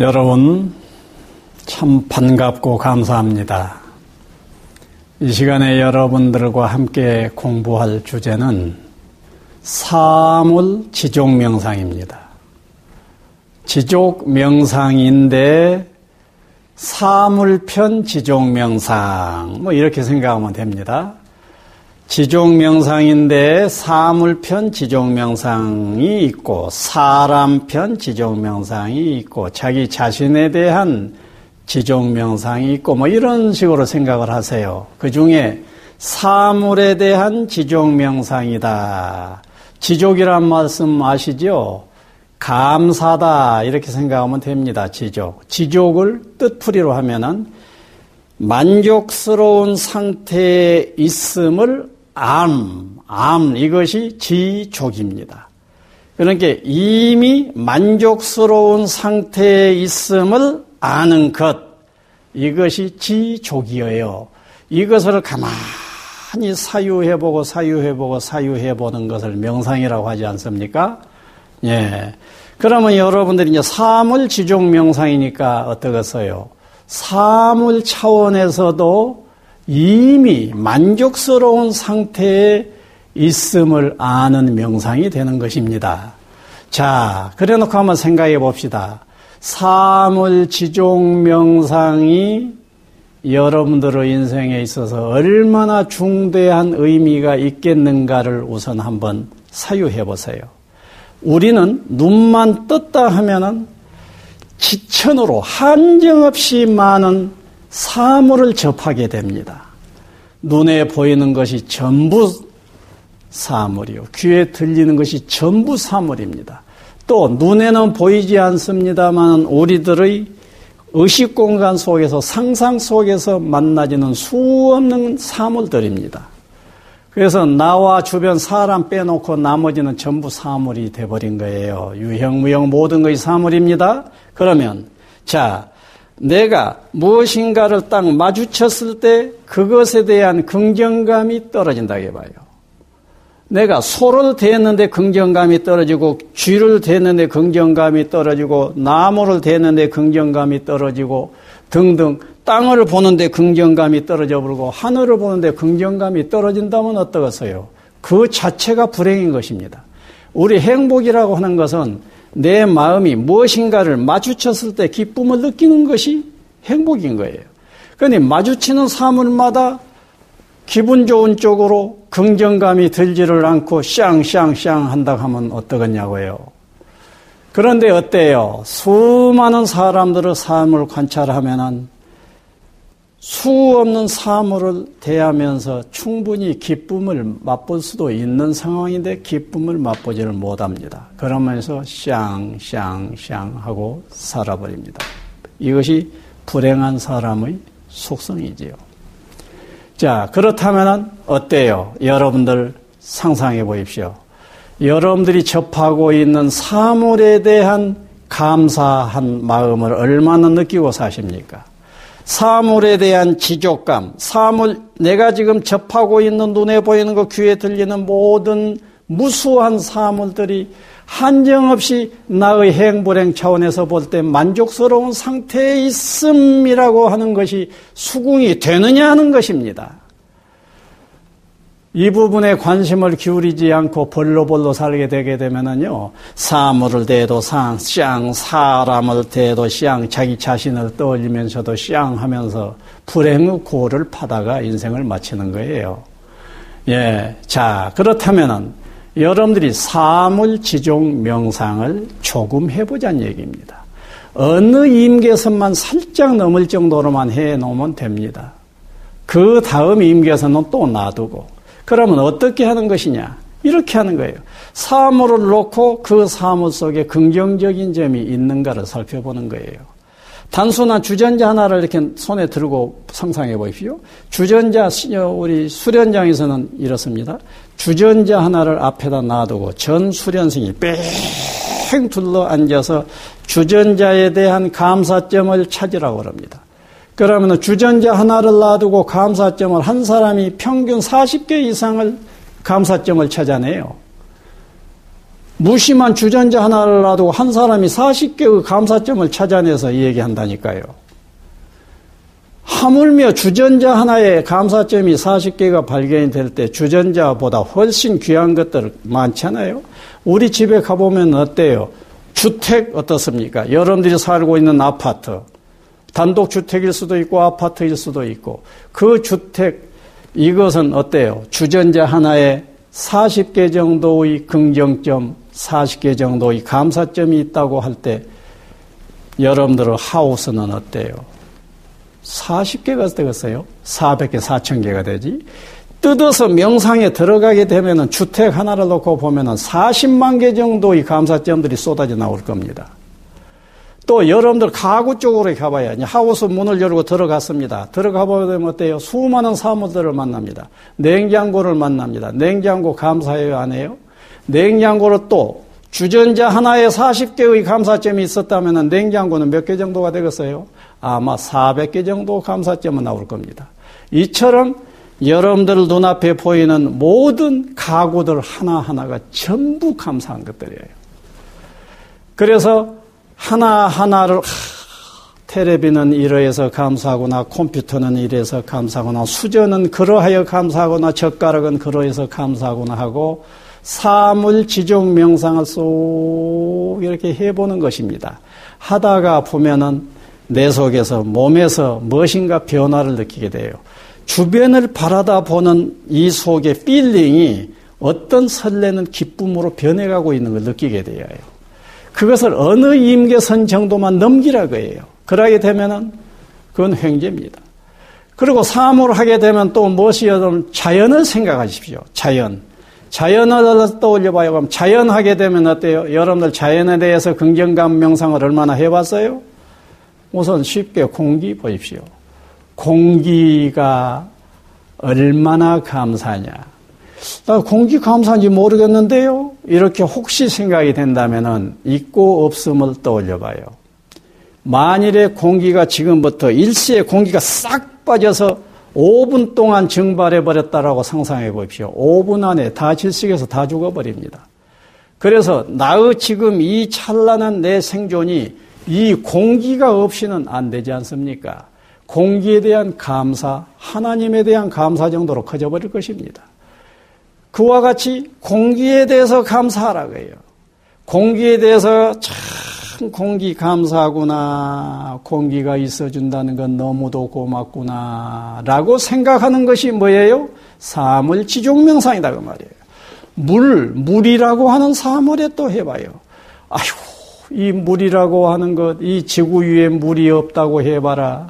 여러분, 참 반갑고 감사합니다. 이 시간에 여러분들과 함께 공부할 주제는 사물 지족 명상입니다. 지족 명상인데 사물편 지족 명상, 뭐 이렇게 생각하면 됩니다. 지종명상인데 사물편 지종명상이 있고 사람편 지종명상이 있고 자기 자신에 대한 지종명상이 있고 뭐 이런 식으로 생각을 하세요. 그 중에 사물에 대한 지종명상이다. 지족이란 말씀 아시죠? 감사다 이렇게 생각하면 됩니다. 지족. 지족을 뜻풀이로 하면은 만족스러운 상태에 있음을 암, 암, 이것이 지족입니다. 그러니까 이미 만족스러운 상태에 있음을 아는 것, 이것이 지족이에요. 이것을 가만히 사유해보고 사유해보고 사유해보는 것을 명상이라고 하지 않습니까? 예. 그러면 여러분들이 이제 사물 지족 명상이니까 어떠겠어요? 사물 차원에서도 이미 만족스러운 상태에 있음을 아는 명상이 되는 것입니다. 자, 그래 놓고 한번 생각해 봅시다. 사물 지종 명상이 여러분들의 인생에 있어서 얼마나 중대한 의미가 있겠는가를 우선 한번 사유해 보세요. 우리는 눈만 떴다 하면은 지천으로 한정없이 많은 사물을 접하게 됩니다. 눈에 보이는 것이 전부 사물이요. 귀에 들리는 것이 전부 사물입니다. 또 눈에는 보이지 않습니다만 우리들의 의식 공간 속에서 상상 속에서 만나지는 수없는 사물들입니다. 그래서 나와 주변 사람 빼놓고 나머지는 전부 사물이 돼버린 거예요. 유형무형 모든 것이 사물입니다. 그러면 자 내가 무엇인가를 딱 마주쳤을 때 그것에 대한 긍정감이 떨어진다 해 봐요. 내가 소를 대는데 긍정감이 떨어지고 쥐를 대는데 긍정감이 떨어지고 나무를 대는데 긍정감이 떨어지고 등등 땅을 보는데 긍정감이 떨어져 버리고 하늘을 보는데 긍정감이 떨어진다면 어떠겠어요? 그 자체가 불행인 것입니다. 우리 행복이라고 하는 것은 내 마음이 무엇인가를 마주쳤을 때 기쁨을 느끼는 것이 행복인 거예요. 그런데 마주치는 사물마다 기분 좋은 쪽으로 긍정감이 들지를 않고 샹샹샹 한다 하면 어떠겠냐고요. 그런데 어때요? 수많은 사람들의 삶을 관찰하면은 수 없는 사물을 대하면서 충분히 기쁨을 맛볼 수도 있는 상황인데 기쁨을 맛보지를 못합니다. 그러면서 샹샹샹 하고 살아버립니다. 이것이 불행한 사람의 속성이지요. 자, 그렇다면 어때요? 여러분들 상상해 보십시오. 여러분들이 접하고 있는 사물에 대한 감사한 마음을 얼마나 느끼고 사십니까? 사물에 대한 지족감, 사물, 내가 지금 접하고 있는 눈에 보이는 것, 귀에 들리는 모든 무수한 사물들이 한정없이 나의 행불행 차원에서 볼 때 만족스러운 상태에 있음이라고 하는 것이 수긍이 되느냐 하는 것입니다. 이 부분에 관심을 기울이지 않고 벌로벌로 살게 되게 되면은요, 사물을 대도 상, 쌍, 사람을 대도 쌍, 자기 자신을 떠올리면서도 쌍 하면서 불행의 고를 파다가 인생을 마치는 거예요. 예. 자, 그렇다면은 여러분들이 사물 지종 명상을 조금 해보자는 얘기입니다. 어느 임계선만 살짝 넘을 정도로만 해 놓으면 됩니다. 그 다음 임계선은 또 놔두고, 그러면 어떻게 하는 것이냐? 이렇게 하는 거예요. 사물을 놓고 그 사물 속에 긍정적인 점이 있는가를 살펴보는 거예요. 단순한 주전자 하나를 이렇게 손에 들고 상상해 보십시오. 주전자, 우리 수련장에서는 이렇습니다. 주전자 하나를 앞에다 놔두고 전 수련생이 뺑 둘러 앉아서 주전자에 대한 감사점을 찾으라고 합니다. 그러면 주전자 하나를 놔두고 감사점을 한 사람이 평균 40개 이상을 감사점을 찾아내요. 무심한 주전자 하나를 놔두고 한 사람이 40개의 감사점을 찾아내서 얘기한다니까요. 하물며 주전자 하나에 감사점이 40개가 발견이 될 때 주전자보다 훨씬 귀한 것들 많잖아요. 우리 집에 가보면 어때요? 주택 어떻습니까? 여러분들이 살고 있는 아파트. 단독주택일 수도 있고 아파트일 수도 있고 그 주택 이것은 어때요? 주전자 하나에 40개 정도의 긍정점, 40개 정도의 감사점이 있다고 할 때 여러분들의 하우스는 어때요? 40개가 되겠어요? 400개, 4,000개가 되지? 뜯어서 명상에 들어가게 되면 주택 하나를 놓고 보면 40만 개 정도의 감사점들이 쏟아져 나올 겁니다. 또 여러분들 가구 쪽으로 가봐야 하우스 문을 열고 들어갔습니다. 들어가 보면 어때요? 수많은 사무들을 만납니다. 냉장고를 만납니다. 냉장고 감사해요, 안 해요? 냉장고를 또 주전자 하나에 40개의 감사점이 있었다면 냉장고는 몇 개 정도가 되겠어요? 아마 400개 정도 감사점은 나올 겁니다. 이처럼 여러분들 눈앞에 보이는 모든 가구들 하나하나가 전부 감사한 것들이에요. 그래서 하나하나를 테레비는 이러해서 감사하거나 컴퓨터는 이래서 감사하거나 수저는 그러하여 감사하거나 젓가락은 그러해서 감사하거나 하고 사물 지족 명상을 쭉 이렇게 해보는 것입니다. 하다가 보면은 내 속에서 몸에서 무엇인가 변화를 느끼게 돼요. 주변을 바라다 보는 이 속의 feeling이 어떤 설레는 기쁨으로 변해가고 있는 걸 느끼게 되어요. 그것을 어느 임계선 정도만 넘기라고 해요. 그러게 되면은 그건 횡재입니다. 그리고 사물을 하게 되면 또 무엇이어든 자연을 생각하십시오. 자연. 자연을 떠올려 봐요. 그럼 자연 하게 되면 어때요? 여러분들 자연에 대해서 긍정감 명상을 얼마나 해봤어요? 우선 쉽게 공기 보십시오. 공기가 얼마나 감사냐. 나 공기 감사한지 모르겠는데요? 이렇게 혹시 생각이 된다면 있고 없음을 떠올려 봐요. 만일에 공기가 지금부터 일시에 공기가 싹 빠져서 5분 동안 증발해 버렸다라고 상상해 보십시오. 5분 안에 다 질식해서 다 죽어 버립니다. 그래서 나의 지금 이 찬란한 내 생존이 이 공기가 없이는 안 되지 않습니까? 공기에 대한 감사, 하나님에 대한 감사 정도로 커져버릴 것입니다. 그와 같이 공기에 대해서 감사하라고 해요. 공기에 대해서 참 공기 감사하구나. 공기가 있어준다는 건 너무도 고맙구나. 라고 생각하는 것이 뭐예요? 사물 지종명상이다. 그 말이에요. 물, 물이라고 하는 사물에 또 해봐요. 아휴, 이 물이라고 하는 것, 이 지구 위에 물이 없다고 해봐라.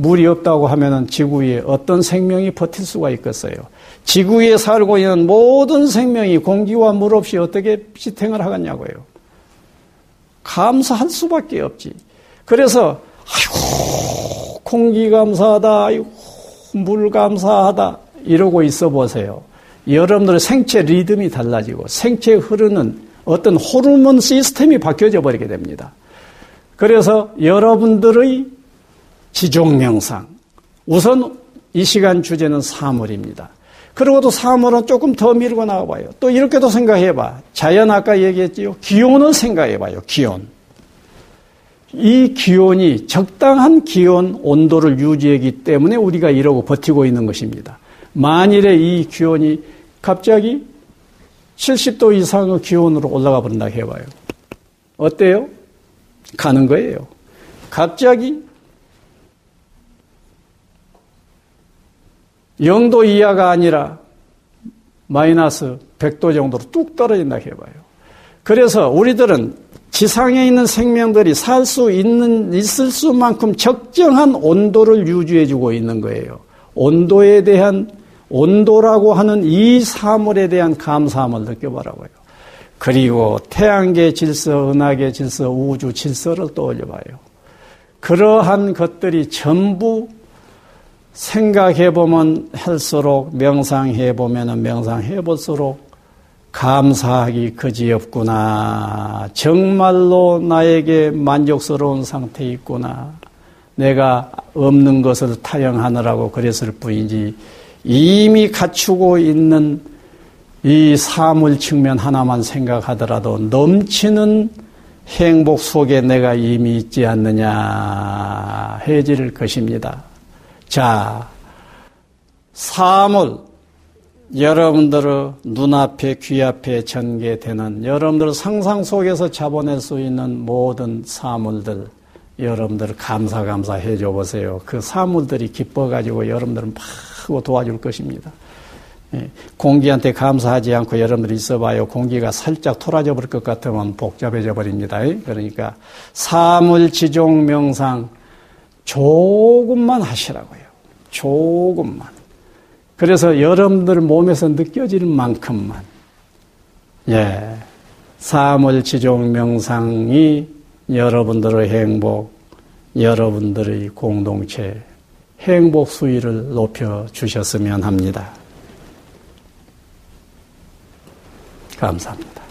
물이 없다고 하면은 지구 위에 어떤 생명이 버틸 수가 있겠어요? 지구 위에 살고 있는 모든 생명이 공기와 물 없이 어떻게 지탱을 하겠냐고요. 감사할 수밖에 없지. 그래서 아이고 공기 감사하다, 아이고 물 감사하다 이러고 있어 보세요. 여러분들의 생체 리듬이 달라지고 생체에 흐르는 어떤 호르몬 시스템이 바뀌어져 버리게 됩니다. 그래서 여러분들의 지종명상. 우선 이 시간 주제는 사물입니다. 그리고도 사물은 조금 더 밀고 나와봐요. 또 이렇게도 생각해봐. 자연 아까 얘기했지요. 기온을 생각해봐요. 기온. 이 기온이 적당한 기온 온도를 유지하기 때문에 우리가 이러고 버티고 있는 것입니다. 만일에 이 기온이 갑자기 70도 이상의 기온으로 올라가 버린다 해봐요. 어때요? 가는 거예요. 갑자기 0도 이하가 아니라 마이너스 100도 정도로 뚝 떨어진다 해봐요. 그래서 우리들은 지상에 있는 생명들이 살 수 있는, 있을 수만큼 적정한 온도를 유지해주고 있는 거예요. 온도에 대한, 온도라고 하는 이 사물에 대한 감사함을 느껴보라고요. 그리고 태양계 질서, 은하계 질서, 우주 질서를 떠올려봐요. 그러한 것들이 전부 생각해보면 할수록 명상해보면 명상해볼수록 감사하기 그지없구나. 정말로 나에게 만족스러운 상태에 있구나. 내가 없는 것을 타영하느라고 그랬을 뿐이지 이미 갖추고 있는 이 사물 측면 하나만 생각하더라도 넘치는 행복 속에 내가 이미 있지 않느냐 해질 것입니다. 자, 사물, 여러분들의 눈앞에 귀앞에 전개되는 여러분들 상상 속에서 잡아낼 수 있는 모든 사물들 여러분들 감사 감사 해줘 보세요. 그 사물들이 기뻐가지고 여러분들은 막 도와줄 것입니다. 예, 공기한테 감사하지 않고 여러분들이 있어봐요. 공기가 살짝 토라져 버릴 것 같으면 복잡해져 버립니다. 예, 그러니까 사물지종 명상 조금만 하시라고요. 조금만. 그래서 여러분들 몸에서 느껴지는 만큼만. 예. 사물지종 명상이 여러분들의 행복, 여러분들의 공동체, 행복 수위를 높여 주셨으면 합니다. 감사합니다.